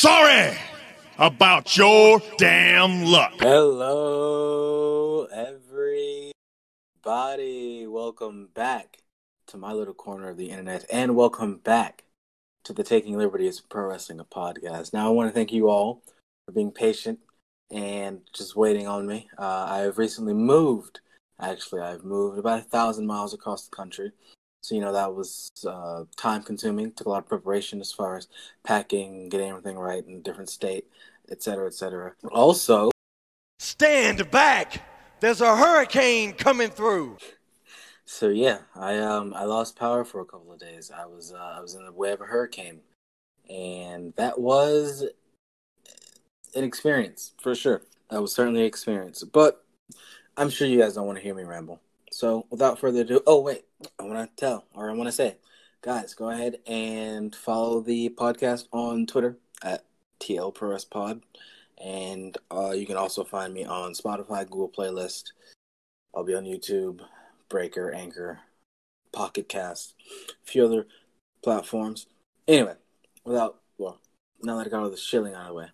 Sorry about your damn luck. Hello, everybody. Welcome back to my little corner of the internet, and welcome back to the Taking Liberties Pro Wrestling podcast. Now, I want to thank you all for being patient and just waiting on me. Uh, I have recently moved. Actually, I've moved about a thousand miles across the country. So, you know, that was uh, time consuming, took a lot of preparation as far as packing, getting everything right in a different state, et cetera, et cetera. Also, stand back. There's a hurricane coming through. So yeah, I um I lost power for a couple of days. I was uh, I was in the way of a hurricane, and that was an experience for sure. That was certainly an experience. But I'm sure you guys don't want to hear me ramble. So without further ado, oh wait, I want to tell or I want to say, guys, go ahead and follow the podcast on Twitter at TL Pod, and uh, you can also find me on Spotify, Google Playlist. I'll be on YouTube, Breaker, Anchor, Pocket Cast, a few other platforms. Anyway, without well, now that I got all the shilling out of the way,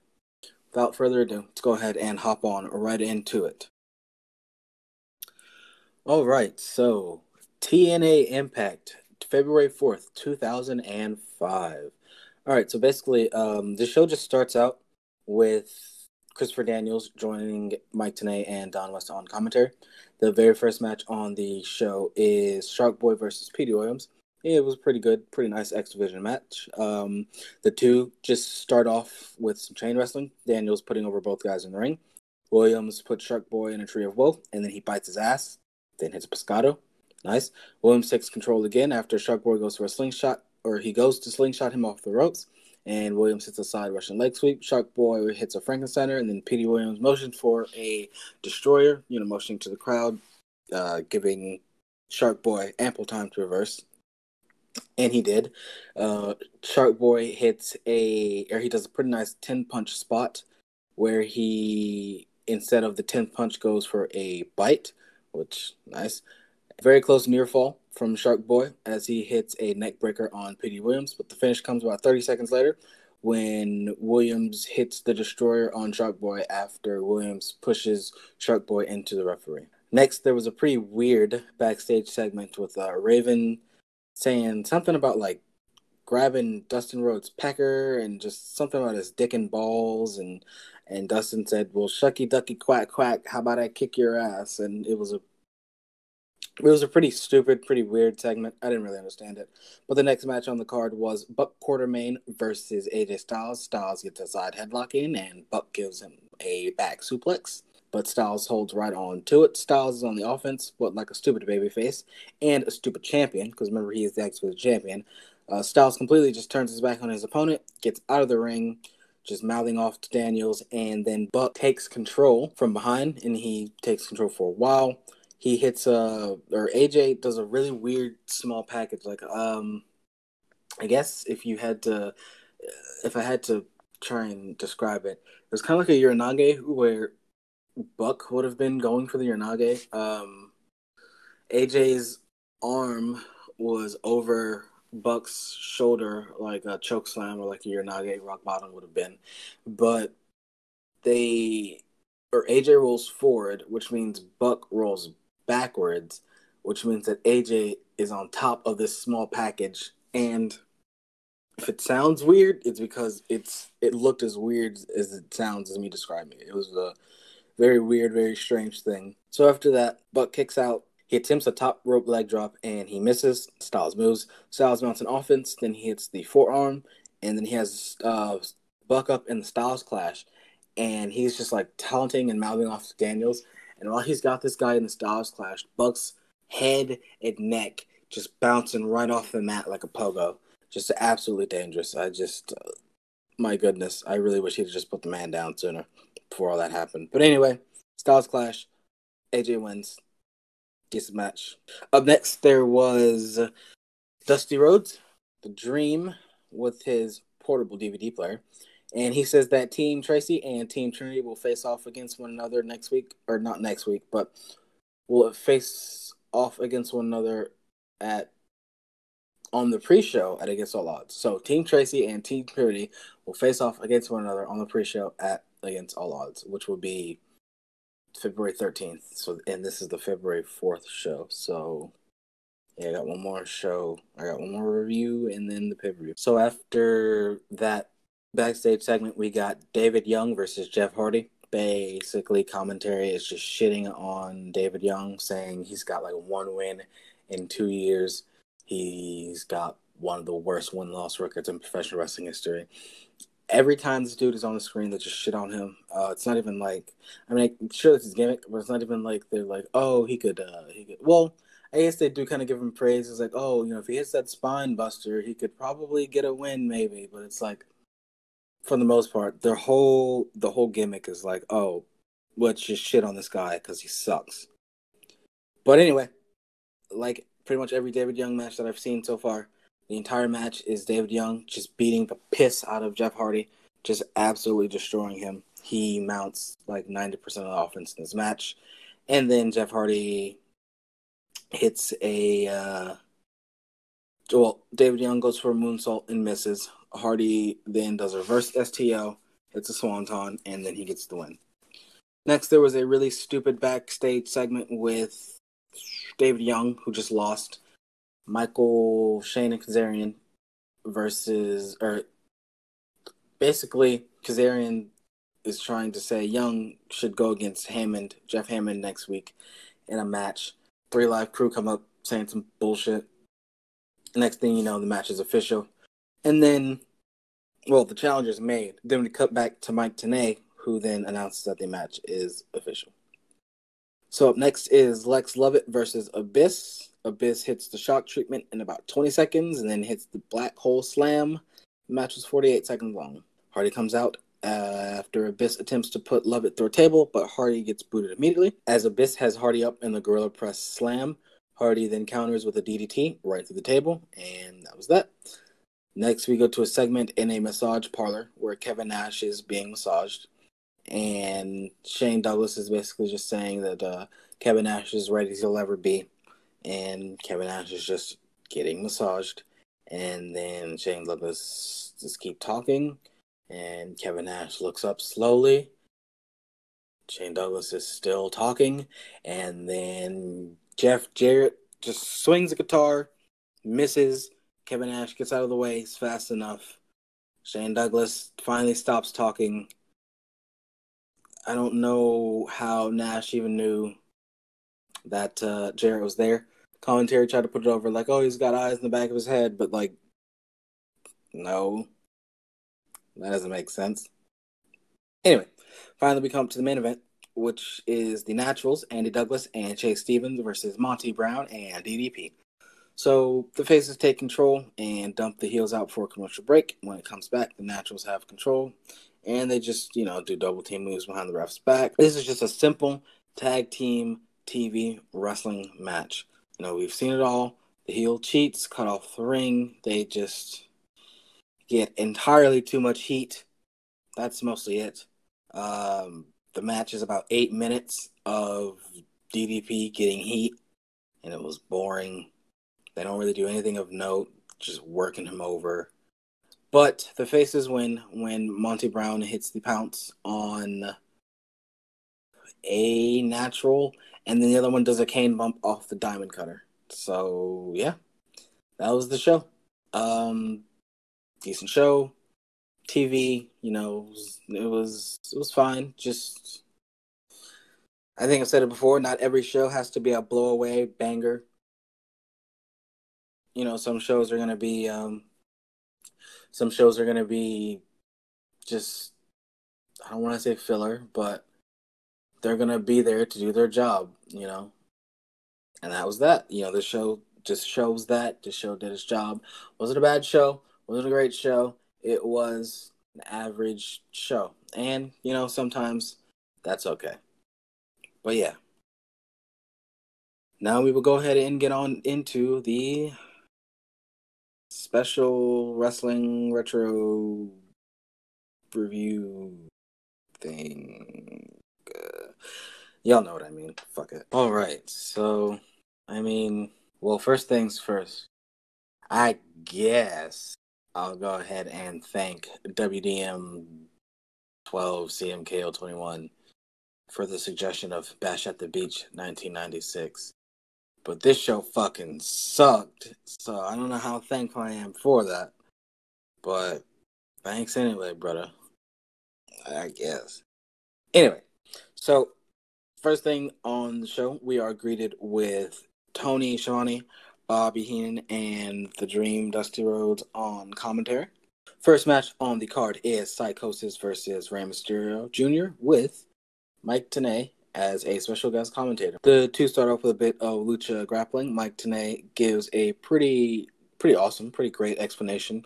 without further ado, let's go ahead and hop on right into it. All right, so TNA Impact, February 4th, 2005. All right, so basically, um, the show just starts out with Christopher Daniels joining Mike Tenay and Don West on commentary. The very first match on the show is Shark Boy versus Petey Williams. It was pretty good, pretty nice X Division match. Um, the two just start off with some chain wrestling. Daniels putting over both guys in the ring. Williams puts Shark Boy in a tree of woe, and then he bites his ass then hits Pescado. Nice. Williams takes control again after Shark Boy goes for a slingshot, or he goes to slingshot him off the ropes. And Williams hits a side Russian leg sweep. Shark Boy hits a Frankensteiner, and then Petey Williams motions for a destroyer, you know, motioning to the crowd, uh, giving Shark Boy ample time to reverse. And he did. Uh, Shark Boy hits a, or he does a pretty nice 10 punch spot where he, instead of the 10 punch, goes for a bite which nice. Very close near fall from Shark Boy as he hits a neck breaker on Petey Williams, but the finish comes about 30 seconds later when Williams hits the destroyer on Shark Boy after Williams pushes Shark Boy into the referee. Next, there was a pretty weird backstage segment with uh, Raven saying something about like grabbing Dustin Rhodes' pecker and just something about his dick and balls and and Dustin said, "Well, shucky ducky quack quack, how about I kick your ass?" And it was a it was a pretty stupid, pretty weird segment. I didn't really understand it. But the next match on the card was Buck Quartermain versus AJ Styles. Styles gets a side headlock in, and Buck gives him a back suplex. But Styles holds right on to it. Styles is on the offense, but like a stupid babyface and a stupid champion, because remember he is the X champion. Uh, Styles completely just turns his back on his opponent, gets out of the ring, just mouthing off to Daniels, and then Buck takes control from behind, and he takes control for a while. He hits a uh, or AJ does a really weird small package. Like um, I guess if you had to, if I had to try and describe it, it was kind of like a Uranage where Buck would have been going for the Uranage. Um, AJ's arm was over Buck's shoulder like a choke slam or like a Uranage rock bottom would have been. But they or AJ rolls forward, which means Buck rolls backwards, which means that AJ is on top of this small package. And if it sounds weird, it's because it's it looked as weird as it sounds as me describing it. It was a very weird, very strange thing. So after that, Buck kicks out he attempts a top rope leg drop and he misses. Styles moves. Styles mounts an offense. Then he hits the forearm. And then he has uh, Buck up in the Styles clash. And he's just like taunting and mouthing off Daniels. And while he's got this guy in the Styles clash, Buck's head and neck just bouncing right off the mat like a pogo. Just absolutely dangerous. I just, uh, my goodness, I really wish he'd just put the man down sooner before all that happened. But anyway, Styles clash. AJ wins this match. Up next, there was Dusty Rhodes, the Dream, with his portable DVD player. And he says that Team Tracy and Team Trinity will face off against one another next week, or not next week, but will face off against one another at on the pre-show at Against All Odds. So Team Tracy and Team Purity will face off against one another on the pre-show at Against All Odds, which will be February 13th. So and this is the February 4th show. So yeah, I got one more show. I got one more review and then the pay-per-view. So after that backstage segment, we got David Young versus Jeff Hardy. Basically, commentary is just shitting on David Young, saying he's got like one win in two years. He's got one of the worst win loss records in professional wrestling history. Every time this dude is on the screen, they just shit on him. Uh, it's not even like, I mean, I'm sure this is gimmick, but it's not even like they're like, oh, he could, uh, he could. Well, I guess they do kind of give him praise. It's like, oh, you know, if he hits that spine buster, he could probably get a win, maybe. But it's like, for the most part, their whole the whole gimmick is like, oh, let's just shit on this guy because he sucks. But anyway, like pretty much every David Young match that I've seen so far, the entire match is David Young just beating the piss out of Jeff Hardy, just absolutely destroying him. He mounts like 90% of the offense in this match. And then Jeff Hardy hits a. Uh, well, David Young goes for a moonsault and misses. Hardy then does a reverse STO, hits a swanton, and then he gets the win. Next, there was a really stupid backstage segment with David Young, who just lost. Michael Shane and Kazarian versus, or basically, Kazarian is trying to say Young should go against Hammond, Jeff Hammond, next week in a match. 3Live Kru come up saying some bullshit. Next thing you know, the match is official. And then, well, the challenge is made. Then we cut back to Mike Tenay, who then announces that the match is official. So up next is Lex Lovett versus Abyss. Abyss hits the shock treatment in about 20 seconds and then hits the black hole slam. The match was 48 seconds long. Hardy comes out after Abyss attempts to put Lovett through a table, but Hardy gets booted immediately. As Abyss has Hardy up in the Gorilla Press slam, Hardy then counters with a DDT right through the table, and that was that. Next, we go to a segment in a massage parlor where Kevin Nash is being massaged, and Shane Douglas is basically just saying that uh, Kevin Nash is ready as he'll ever be, and Kevin Nash is just getting massaged, and then Shane Douglas just keep talking, and Kevin Nash looks up slowly. Shane Douglas is still talking, and then Jeff Jarrett just swings the guitar, misses. Kevin Nash gets out of the way fast enough. Shane Douglas finally stops talking. I don't know how Nash even knew that uh, Jarrett was there. Commentary tried to put it over like, oh, he's got eyes in the back of his head, but like, no, that doesn't make sense. Anyway, finally we come to the main event which is the Naturals, Andy Douglas and Chase Stevens versus Monty Brown and DDP. So the faces take control and dump the heels out for a commercial break. When it comes back, the Naturals have control and they just, you know, do double team moves behind the ref's back. This is just a simple tag team TV wrestling match. You know, we've seen it all. The heel cheats, cut off the ring. They just get entirely too much heat. That's mostly it. Um, the match is about eight minutes of DDP getting heat, and it was boring. They don't really do anything of note, just working him over. But the faces win when Monty Brown hits the pounce on a natural, and then the other one does a cane bump off the diamond cutter. So yeah, that was the show. Um, decent show. TV, you know, it was, it was fine. Just I think I've said it before. Not every show has to be a blowaway banger. You know, some shows are gonna be, um, some shows are gonna be just I don't want to say filler, but they're gonna be there to do their job. You know, and that was that. You know, the show just shows that the show did its job. Was it a bad show? Was it a great show? it was an average show. And, you know, sometimes that's okay. But yeah. Now we will go ahead and get on into the special wrestling retro review thing. Y'all know what I mean. Fuck it. All right. So, I mean, well, first things first. I guess I'll go ahead and thank WDM 12 CMKO 21 for the suggestion of Bash at the Beach 1996. But this show fucking sucked. So I don't know how thankful I am for that. But thanks anyway, brother. I guess. Anyway, so first thing on the show, we are greeted with Tony Schiavone, Bobby Heenan, and the Dream Dusty Rhodes on commentary. First match on the card is Psychosis versus Rey Mysterio Jr. with Mike Tenay as a special guest commentator. The two start off with a bit of lucha grappling. Mike Tenay gives a pretty, pretty awesome, pretty great explanation,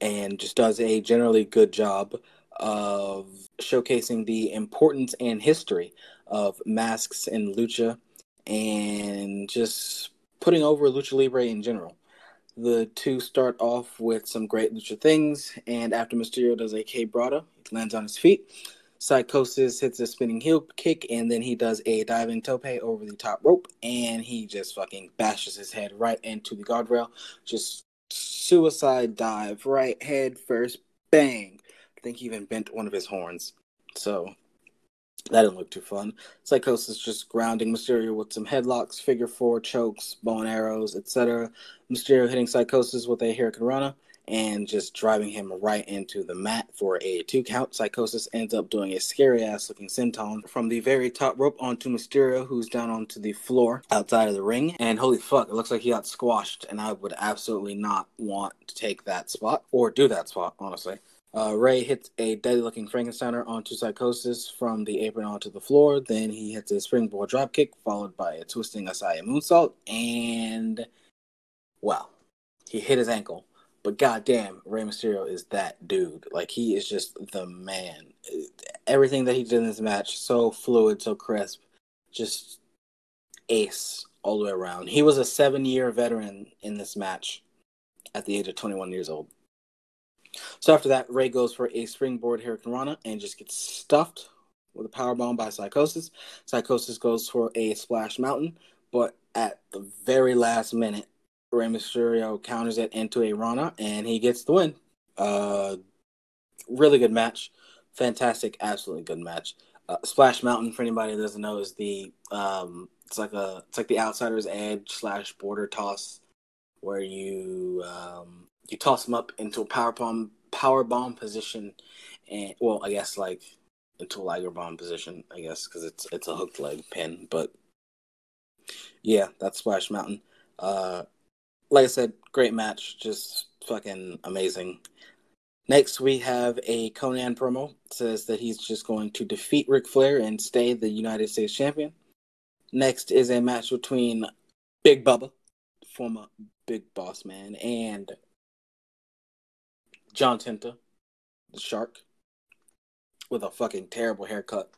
and just does a generally good job of showcasing the importance and history of masks and lucha, and just putting over lucha libre in general. The two start off with some great lucha things, and after Mysterio does a quebrada, he lands on his feet. Psychosis hits a spinning heel kick, and then he does a diving tope over the top rope, and he just fucking bashes his head right into the guardrail. Just suicide dive, right head first, bang. I think he even bent one of his horns. So that didn't look too fun. Psychosis just grounding Mysterio with some headlocks, figure four chokes, bow and arrows, etc. Mysterio hitting Psychosis with a Hurricanrana and just driving him right into the mat for a two count. Psychosis ends up doing a scary ass looking senton from the very top rope onto Mysterio, who's down onto the floor outside of the ring. And holy fuck, it looks like he got squashed, and I would absolutely not want to take that spot or do that spot, honestly. Uh, Rey hits a deadly looking Frankensteiner onto Psychosis from the apron onto the floor. Then he hits a springboard dropkick, followed by a twisting Asai moonsault. And, well, he hit his ankle. But goddamn, Rey Mysterio is that dude. Like, he is just the man. Everything that he did in this match, so fluid, so crisp. Just ace all the way around. He was a seven year veteran in this match at the age of 21 years old. So after that, Rey goes for a springboard Hurricanrana and just gets stuffed with a power bomb by Psychosis. Psychosis goes for a splash mountain, but at the very last minute, Rey Mysterio counters it into a Rana and he gets the win. Uh, really good match, fantastic, absolutely good match. Uh, splash Mountain, for anybody that doesn't know, is the um, it's like a it's like the outsider's edge slash border toss, where you um, you toss them up into a power bomb power bomb position, and well, I guess like into a Liger bomb position, I guess because it's it's a hooked leg pin, but yeah, that's Splash Mountain. Uh, like I said, great match, just fucking amazing. Next, we have a Konnan promo. Says that he's just going to defeat Ric Flair and stay the United States champion. Next is a match between Big Bubba, former Big Boss Man, and John Tenta, the shark, with a fucking terrible haircut.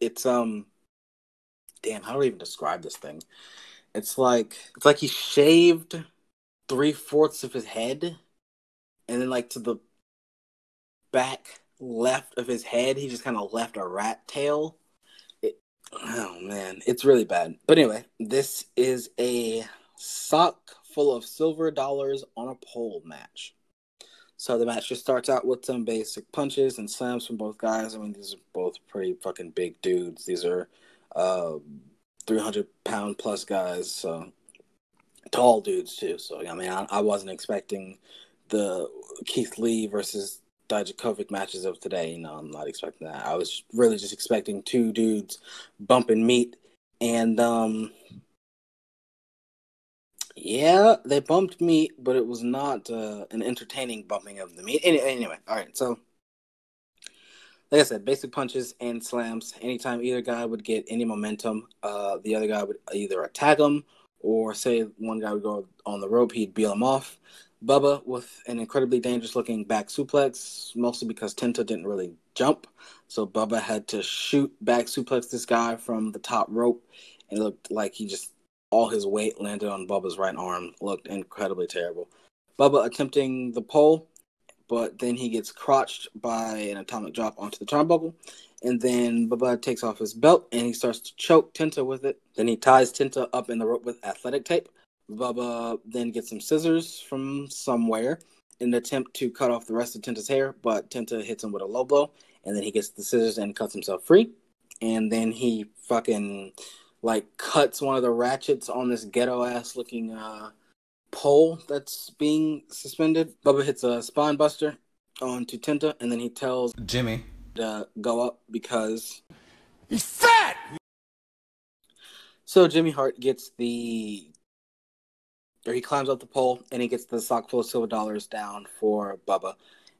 It's um damn, how do I even describe this thing? It's like it's like he shaved three fourths of his head and then like to the back left of his head he just kind of left a rat tail. Oh man, it's really bad. But anyway, this is a sock full of silver dollars on a pole match. So the match just starts out with some basic punches and slams from both guys. I mean, these are both pretty fucking big dudes. These are uh, 300 pound plus guys, so tall dudes too. So I mean, I, I wasn't expecting the Keith Lee versus Dijakovic matches of today. You know, I'm not expecting that. I was really just expecting two dudes bumping meat, and um, yeah, they bumped meat, but it was not uh, an entertaining bumping of the meat. Any, anyway, all right. So, like I said, basic punches and slams. Anytime either guy would get any momentum, uh, the other guy would either attack him or say one guy would go on the rope, he'd beel him off. Bubba with an incredibly dangerous looking back suplex, mostly because Tenta didn't really jump. So Bubba had to shoot back suplex this guy from the top rope. And it looked like he just all his weight landed on Bubba's right arm. Looked incredibly terrible. Bubba attempting the pole, but then he gets crotched by an atomic drop onto the turnbuckle. And then Bubba takes off his belt and he starts to choke Tenta with it. Then he ties Tenta up in the rope with athletic tape. Bubba then gets some scissors from somewhere in an attempt to cut off the rest of Tenta's hair, but Tenta hits him with a low blow, and then he gets the scissors and cuts himself free. And then he fucking like cuts one of the ratchets on this ghetto ass looking uh pole that's being suspended. Bubba hits a spine buster onto Tenta, and then he tells Jimmy to go up because He's fat! So Jimmy Hart gets the, or he climbs up the pole and he gets the sock full of silver dollars down for Bubba,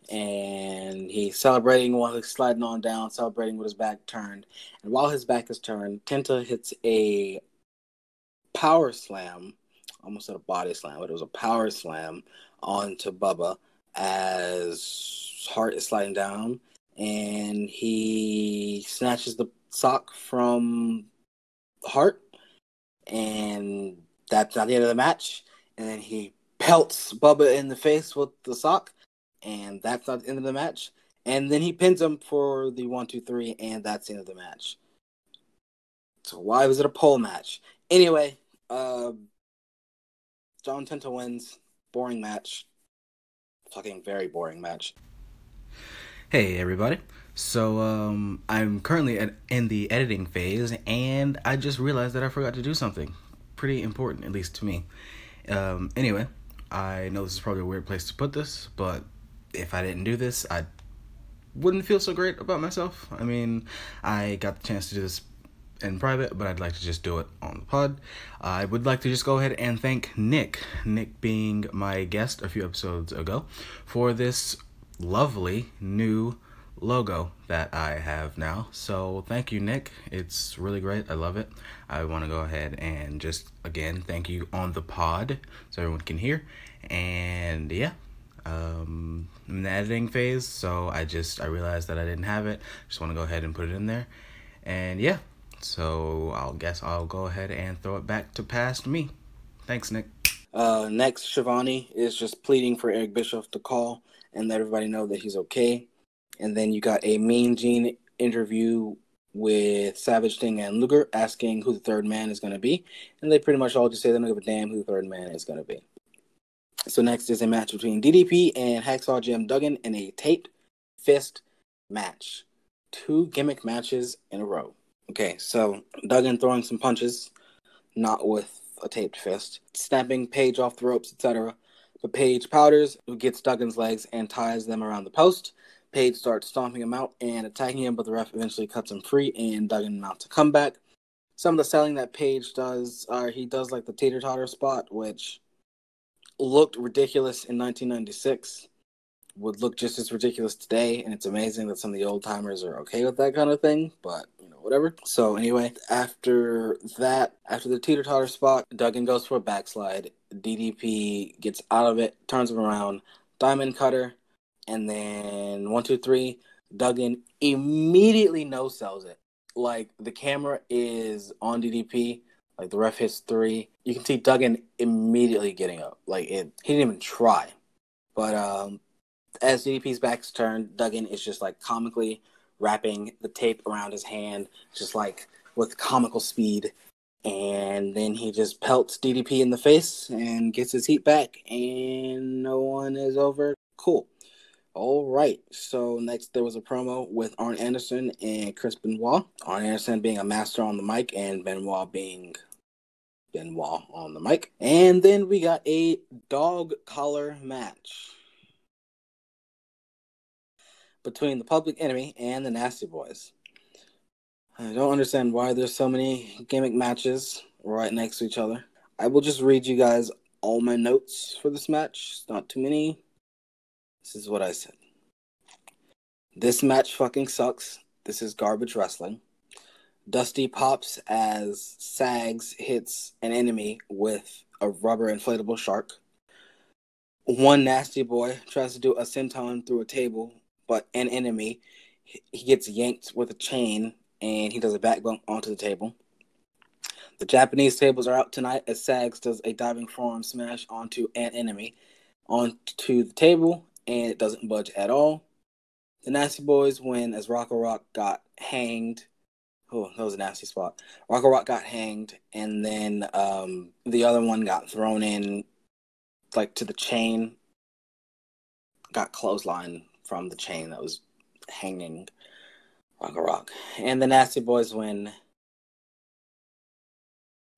and he's celebrating while he's sliding on down, celebrating with his back turned. And while his back is turned, Tenta hits a power slam, almost a body slam, but it was a power slam onto Bubba as Hart is sliding down, and he snatches the sock from Hart and that's not the end of the match. And then he pelts Bubba in the face with the sock, and that's not the end of the match. And then he pins him for the one, two, three, and that's the end of the match. So why was it a pole match? Anyway, uh, John Tenta wins. Boring match. Fucking very boring match. Hey everybody. So um, I'm currently at, in the editing phase, and I just realized that I forgot to do something pretty important, at least to me. Um, anyway, I know this is probably a weird place to put this, but if I didn't do this, I wouldn't feel so great about myself. I mean, I got the chance to do this in private, but I'd like to just do it on the pod. I would like to just go ahead and thank Nick, Nick being my guest a few episodes ago, for this lovely new logo that I have now. So thank you, Nick. It's really great. I love it. I want to go ahead and just again thank you on the pod so everyone can hear. And yeah, um, in the editing phase, so I just I realized that I didn't have it. Just want to go ahead and put it in there. And yeah, so I'll guess I'll go ahead and throw it back to past me. Thanks, Nick. Uh, next, Schiavone is just pleading for Eric Bischoff to call and let everybody know that he's okay. And then you got a Mean Gene interview with Savage Sting and Luger asking who the third man is going to be. And they pretty much all just say they don't give a damn who the third man is going to be. So next is a match between DDP and Hacksaw Jim Duggan in a taped fist match. Two gimmick matches in a row. Okay, so Duggan throwing some punches, not with a taped fist, snapping Page off the ropes, etc. But Page powders, who gets Duggan's legs and ties them around the post. Page starts stomping him out and attacking him, but the ref eventually cuts him free and Duggan mounts a comeback. Some of the selling that Page does, uh, he does like the tater totter spot, which looked ridiculous in 1996, would look just as ridiculous today, and it's amazing that some of the old timers are okay with that kind of thing. But you know, whatever. So anyway, after that, after the teeter totter spot, Duggan goes for a backslide. DDP gets out of it, turns him around, diamond cutter, and then one, two, three. Duggan immediately no sells it. Like the camera is on DDP, like the ref hits three. You can see Duggan immediately getting up. Like it, he didn't even try. But um, as DDP's back's turned, Duggan is just like comically wrapping the tape around his hand, just like with comical speed. And then he just pelts DDP in the face and gets his heat back, and no one is over. Cool. All right. So next there was a promo with Arn Anderson and Chris Benoit. Arn Anderson being a master on the mic and Benoit being Benoit on the mic. And then we got a dog collar match between the Public Enemy and the Nasty Boys. I don't understand why there's so many gimmick matches right next to each other. I will just read you guys all my notes for this match. It's not too many. This is what I said. This match fucking sucks. This is garbage wrestling. Dusty pops as Sags hits an enemy with a rubber inflatable shark. One nasty boy tries to do a senton through a table, but an enemy, he gets yanked with a chain and he does a back bump onto the table. The Japanese tables are out tonight as Sags does a diving forearm smash onto an enemy onto the table and it doesn't budge at all. The Nasty Boys win as Rocco Rock got hanged Oh, that was a nasty spot. Rocco Rock got hanged, and then um, the other one got thrown in, like to the chain. Got clothesline from the chain that was hanging Rocco Rock, and the Nasty Boys win.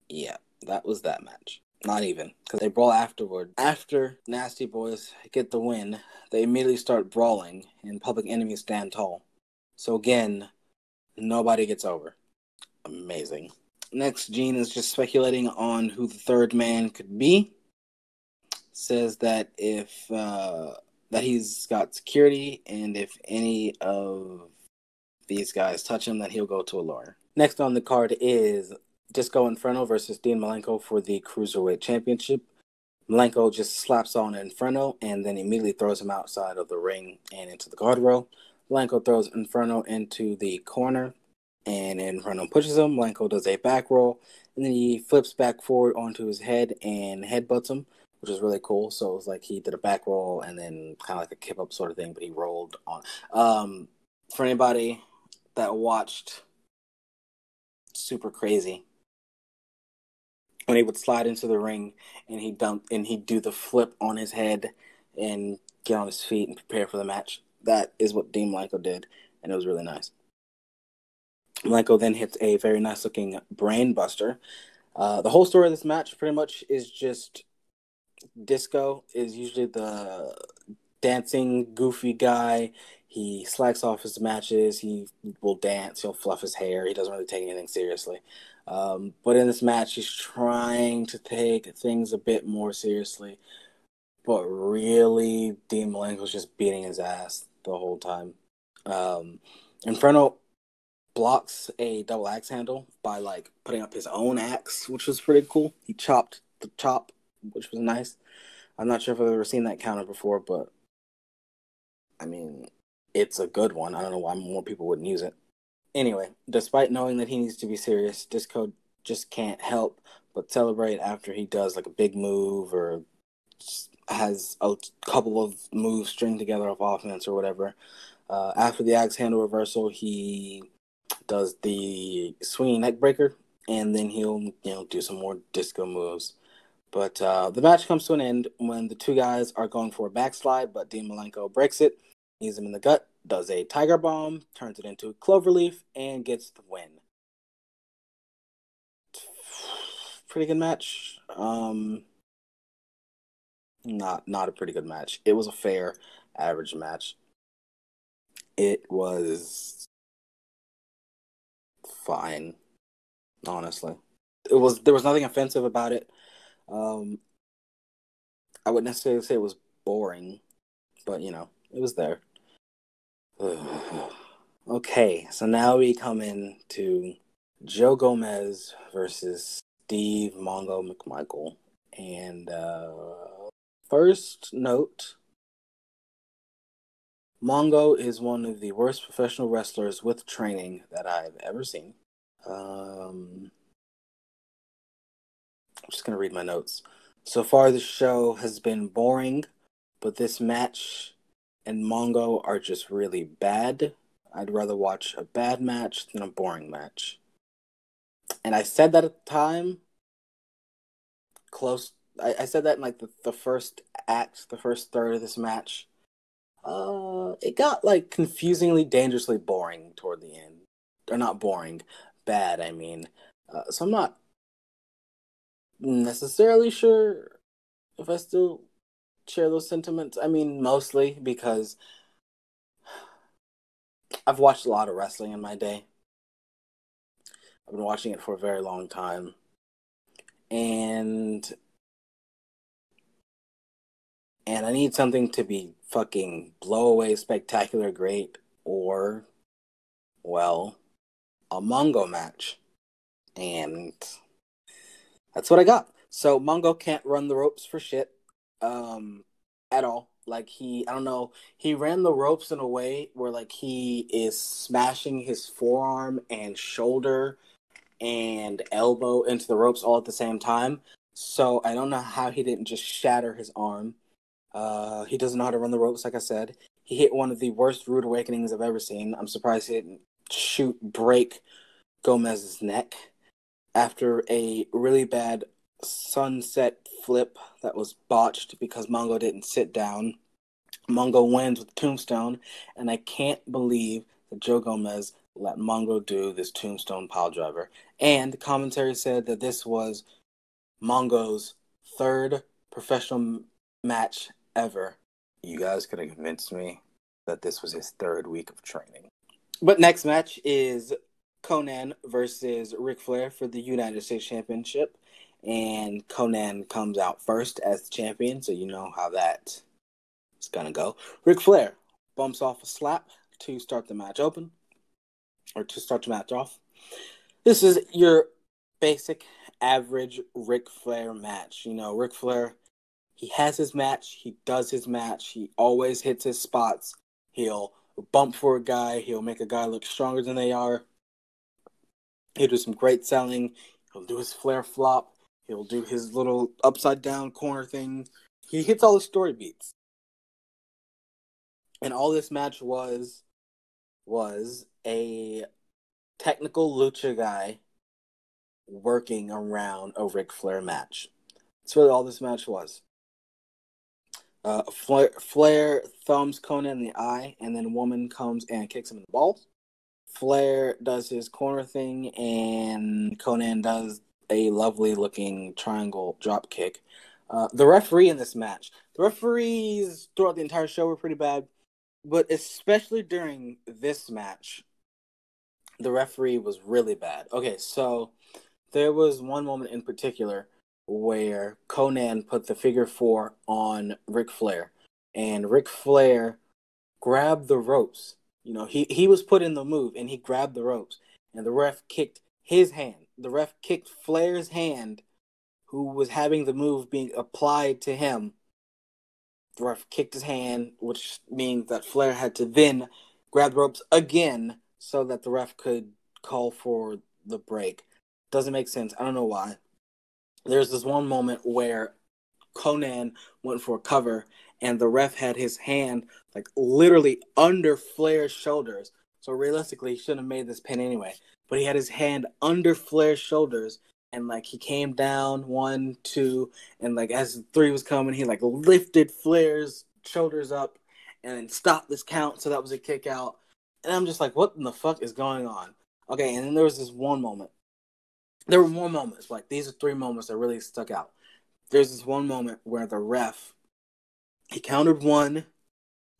Yeah, that was that match. Not even because they brawl afterward. After Nasty Boys get the win, they immediately start brawling, and Public Enemy stand tall. So again, Nobody gets over. Amazing. Next, Gene is just speculating on who the third man could be. Says that if uh, that he's got security, and if any of these guys touch him, then he'll go to a lawyer. Next on the card is Disco Inferno versus Dean Malenko for the Cruiserweight Championship. Malenko just slaps on Inferno and then immediately throws him outside of the ring and into the guardrail. Malenko throws Inferno into the corner, and Inferno pushes him. Malenko does a back roll, and then he flips back forward onto his head and headbutts him, which is really cool. So it was like he did a back roll and then kind of like a kip up sort of thing, but he rolled on. Um, for anybody that watched Super Crazy, when he would slide into the ring and he dump and he'd do the flip on his head and get on his feet and prepare for the match that is what Dean Malenko did, and it was really nice. Malenko then hits a very nice looking brain buster. Uh, the whole story of this match pretty much is just Disco is usually the dancing goofy guy. He slacks off his matches. He will dance. He'll fluff his hair. He doesn't really take anything seriously. Um, but in this match, he's trying to take things a bit more seriously. But really, Dean Malenko's just beating his ass the whole time. Um, Inferno blocks a double axe handle by like putting up his own axe, which was pretty cool. He chopped the chop, which was nice. I'm not sure if I've ever seen that counter before, but I mean, it's a good one. I don't know why more people wouldn't use it. Anyway, despite knowing that he needs to be serious, Disco just can't help but celebrate after he does like a big move or has a couple of moves string together of offense or whatever. Uh, after the axe handle reversal, he does the swinging neck breaker, and then he'll you know do some more disco moves. But uh, the match comes to an end when the two guys are going for a backslide, but Dean Malenko breaks it, knees him in the gut, does a tiger bomb, turns it into a cloverleaf, and gets the win. Pretty good match. Um, not not a pretty good match. It was a fair, average match. It was fine, honestly. It was there was nothing offensive about it. Um, I wouldn't necessarily say it was boring, but you know, it was there. okay, so now we come in to Joe Gomez versus Steve Mongo McMichael, and uh, First note Mongo is one of the worst professional wrestlers with training that I've ever seen. Um, I'm just going to read my notes. So far, the show has been boring, but this match and Mongo are just really bad. I'd rather watch a bad match than a boring match. And I said that at the time, close I, I said that in like the, the first act, the first third of this match. Uh, it got like confusingly, dangerously boring toward the end, or not boring, bad. I mean, uh, so I'm not necessarily sure if I still share those sentiments. I mean, mostly because I've watched a lot of wrestling in my day. I've been watching it for a very long time. And and I need something to be fucking blow away spectacular great or well a Mongo match. And that's what I got. So Mongo can't run the ropes for shit. Um at all. Like he I don't know, he ran the ropes in a way where like he is smashing his forearm and shoulder and elbow into the ropes all at the same time. So I don't know how he didn't just shatter his arm uh, he doesn't know how to run the ropes, like I said. He hit one of the worst rude awakenings I've ever seen. I'm surprised he didn't shoot, break Gomez's neck after a really bad sunset flip that was botched because Mongo didn't sit down. Mongo wins with Tombstone, and I can't believe that Joe Gomez let Mongo do this Tombstone pile driver. And the commentary said that this was Mongo's third professional match ever. You guys could have convinced me that this was his third week of training. But next match is Konnan versus Ric Flair for the United States Championship. And Konnan comes out first as the champion, so you know how that is gonna go. Ric Flair bumps off a slap to start the match open, or to start the match off. This is your basic, average Ric Flair match. You know, Ric Flair, he has his match, he does his match, he always hits his spots. He'll bump for a guy, he'll make a guy look stronger than they are. He'll do some great selling. He'll do his Flair flop. He'll do his little upside down corner thing. He hits all the story beats. And all this match was was a technical lucha guy working around a Ric Flair match. That's what all this match was. Uh, Flair, Flair thumbs Konnan in the eye, and then Woman comes and kicks him in the balls. Flair does his corner thing, and Konnan does a lovely looking triangle drop kick. Uh, the referee in this match, the referees throughout the entire show were pretty bad, but especially during this match, the referee was really bad. Okay, so there was one moment in particular where Konnan put the figure four on Ric Flair, and Ric Flair grabbed the ropes. You know, he, he was put in the move and he grabbed the ropes, and the ref kicked his hand. The ref kicked Flair's hand, who was having the move being applied to him. The ref kicked his hand, which means that Flair had to then grab the ropes again so that the ref could call for the break. Doesn't make sense. I don't know why. There's this one moment where Konnan went for a cover and the ref had his hand like literally under Flair's shoulders. So realistically, he shouldn't have made this pin anyway. But he had his hand under Flair's shoulders and like he came down one, two, and like as three was coming, he like lifted Flair's shoulders up and stopped this count. So that was a kick out. And I'm just like, what in the fuck is going on? Okay, and then there was this one moment. There were more moments. Like these are three moments that really stuck out. There's this one moment where the ref he counted one,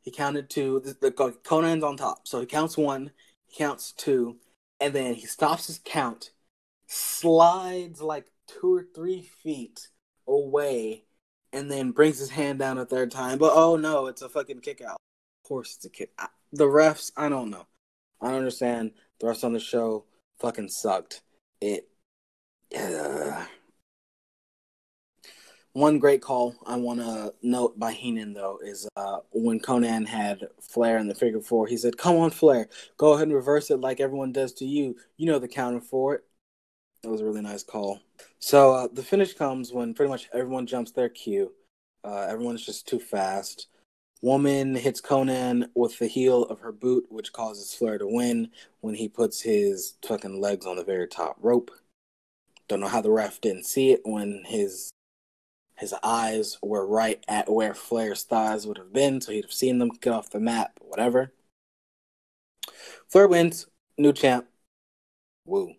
he counted two. The, the Konnan's on top, so he counts one, he counts two, and then he stops his count, slides like two or three feet away, and then brings his hand down a third time. But oh no, it's a fucking kick out. Of course, it's a kick. I, the refs, I don't know. I don't understand. The refs on the show fucking sucked. It. One great call I want to note by Heenan though is uh, when Konnan had Flair in the figure four, he said, "Come on, Flair, go ahead and reverse it like everyone does to you. You know the counter for it." That was a really nice call. So uh, the finish comes when pretty much everyone jumps their cue. Uh, everyone's just too fast. Woman hits Konnan with the heel of her boot, which causes Flair to win when he puts his fucking legs on the very top rope. Don't know how the ref didn't see it when his his eyes were right at where Flair's thighs would have been, so he'd have seen them get off the mat, whatever. Flair wins, new champ. Woo.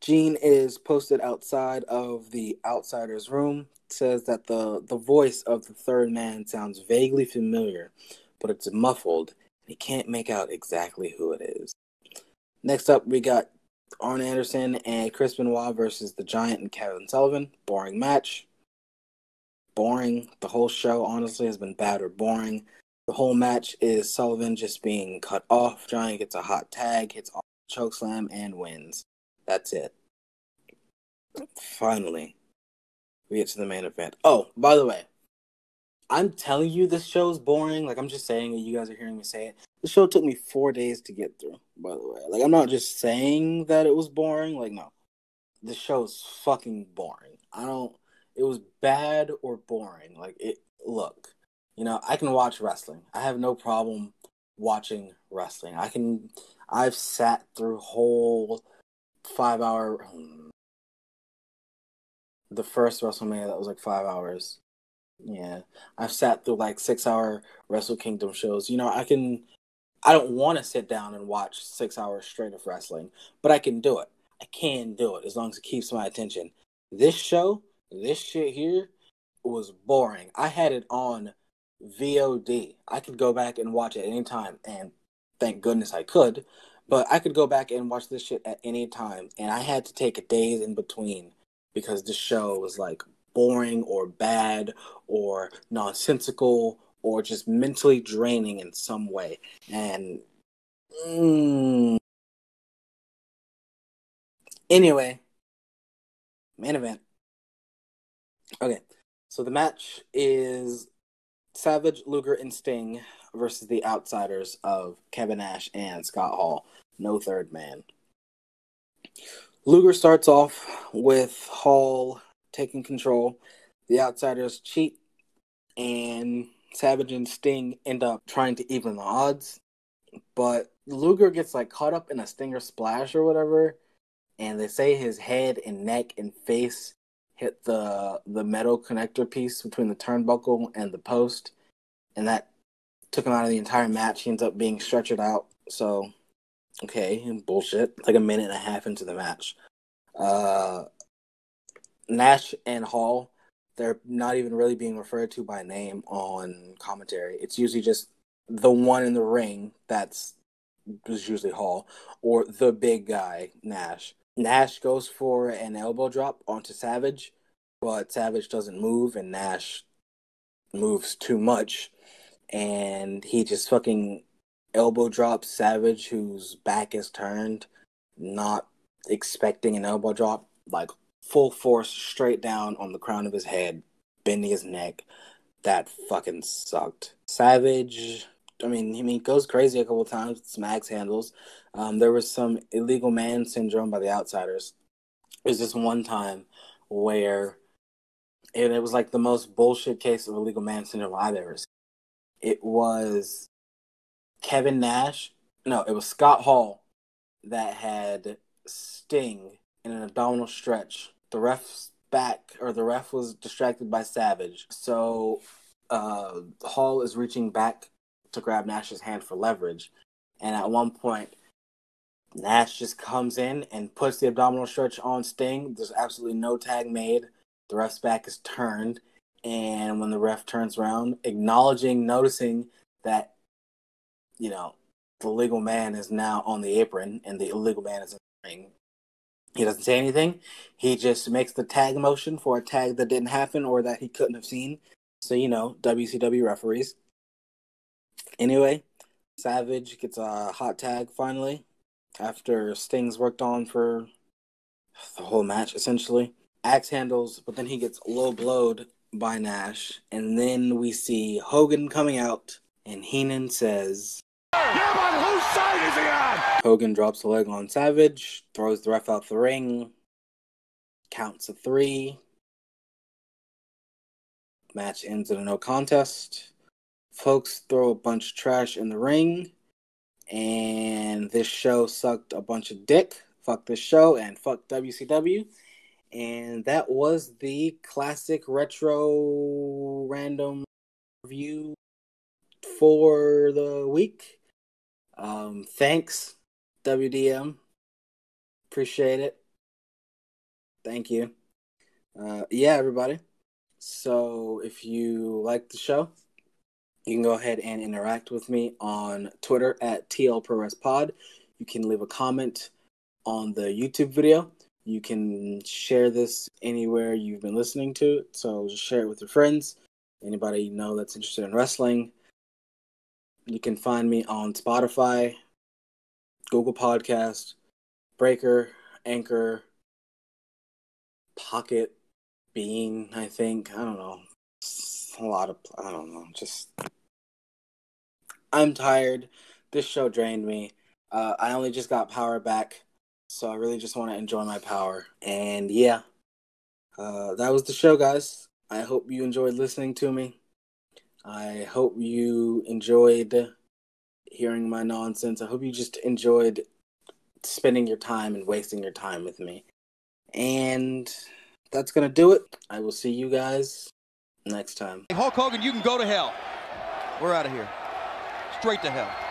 Gene is posted outside of the outsider's room. Says that the, the voice of the third man sounds vaguely familiar, but it's muffled. and He can't make out exactly who it is. Next up, we got Arn Anderson and Chris Benoit versus the Giant and Kevin Sullivan. Boring match. Boring. The whole show, honestly, has been bad or boring. The whole match is Sullivan just being cut off. Giant gets a hot tag, hits a choke chokeslam, and wins. That's it. Finally, we get to the main event. Oh, by the way, I'm telling you this show is boring. Like I'm just saying it. You guys are hearing me say it. The show took me four days to get through. By the way, like I'm not just saying that it was boring. Like no, the show is fucking boring. I don't. It was bad or boring. Like it. Look, you know, I can watch wrestling. I have no problem watching wrestling. I can. I've sat through whole five hour. Hmm, the first WrestleMania that was like five hours. Yeah, I've sat through like six hour Wrestle Kingdom shows. You know, I can. I don't want to sit down and watch six hours straight of wrestling, but I can do it. I can do it as long as it keeps my attention. This show, this shit here, was boring. I had it on VOD. I could go back and watch it anytime, and thank goodness I could. But I could go back and watch this shit at any time, and I had to take a days in between because the show was like boring or bad or nonsensical or just mentally draining in some way. And mm, anyway, main event. Okay, so the match is Savage, Luger, and Sting versus the outsiders of Kevin Nash and Scott Hall. No third man. Luger starts off with Hall taking control. The outsiders cheat, and Savage and Sting end up trying to even the odds. But Luger gets like caught up in a Stinger splash or whatever, and they say his head and neck and face hit the the metal connector piece between the turnbuckle and the post, and that took him out of the entire match. He ends up being stretchered out. So, okay, bullshit. Like a minute and a half into the match, uh, Nash and Hall, they're not even really being referred to by name on commentary. It's usually just the one in the ring that's was usually Hall or the big guy Nash. Nash goes for an elbow drop onto Savage, but Savage doesn't move, and Nash moves too much, and he just fucking elbow drops Savage, whose back is turned, not expecting an elbow drop, like full force straight down on the crown of his head, bending his neck. That fucking sucked. Savage, I mean, I mean, goes crazy a couple times, smacks handles. Um, there was some illegal man syndrome by the outsiders. There's this one time where it, it was like the most bullshit case of illegal man syndrome I've ever seen. It was Kevin Nash, no, it was Scott Hall that had Sting in an abdominal stretch. The ref's back, or the ref was distracted by Savage. So uh, Hall is reaching back to grab Nash's hand for leverage. And at one point, Nash just comes in and puts the abdominal stretch on Sting. There's absolutely no tag made. The ref's back is turned. And when the ref turns around, acknowledging, noticing that, you know, the legal man is now on the apron and the illegal man is in the ring. He doesn't say anything. He just makes the tag motion for a tag that didn't happen or that he couldn't have seen. So, you know, WCW referees. Anyway, Savage gets a hot tag finally after Sting's worked on for the whole match essentially. Axe handles, but then he gets low blowed by Nash, and then we see Hogan coming out, and Heenan says, Yeah, but whose side is he on? Hogan drops a leg on Savage, throws the ref out the ring, counts a three. Match ends in a no contest. Folks throw a bunch of trash in the ring, and this show sucked a bunch of dick. Fuck this show and fuck WCW. And that was the classic retro random review for the week. Um, thanks, WDM. Appreciate it. Thank you. Uh, yeah, everybody. So if you like the show, you can go ahead and interact with me on Twitter at TL Pod. You can leave a comment on the YouTube video. You can share this anywhere you've been listening to it. So just share it with your friends. Anybody you know that's interested in wrestling. You can find me on Spotify, Google Podcast, Breaker, Anchor, Pocket, Bean, I think. I don't know. A lot of I don't know. Just I'm tired. This show drained me. Uh, I only just got power back, so I really just want to enjoy my power. And yeah, uh, that was the show, guys. I hope you enjoyed listening to me. I hope you enjoyed hearing my nonsense. I hope you just enjoyed spending your time and wasting your time with me. And that's going to do it. I will see you guys next time. Hulk Hogan, you can go to hell. We're out of here. Straight to hell.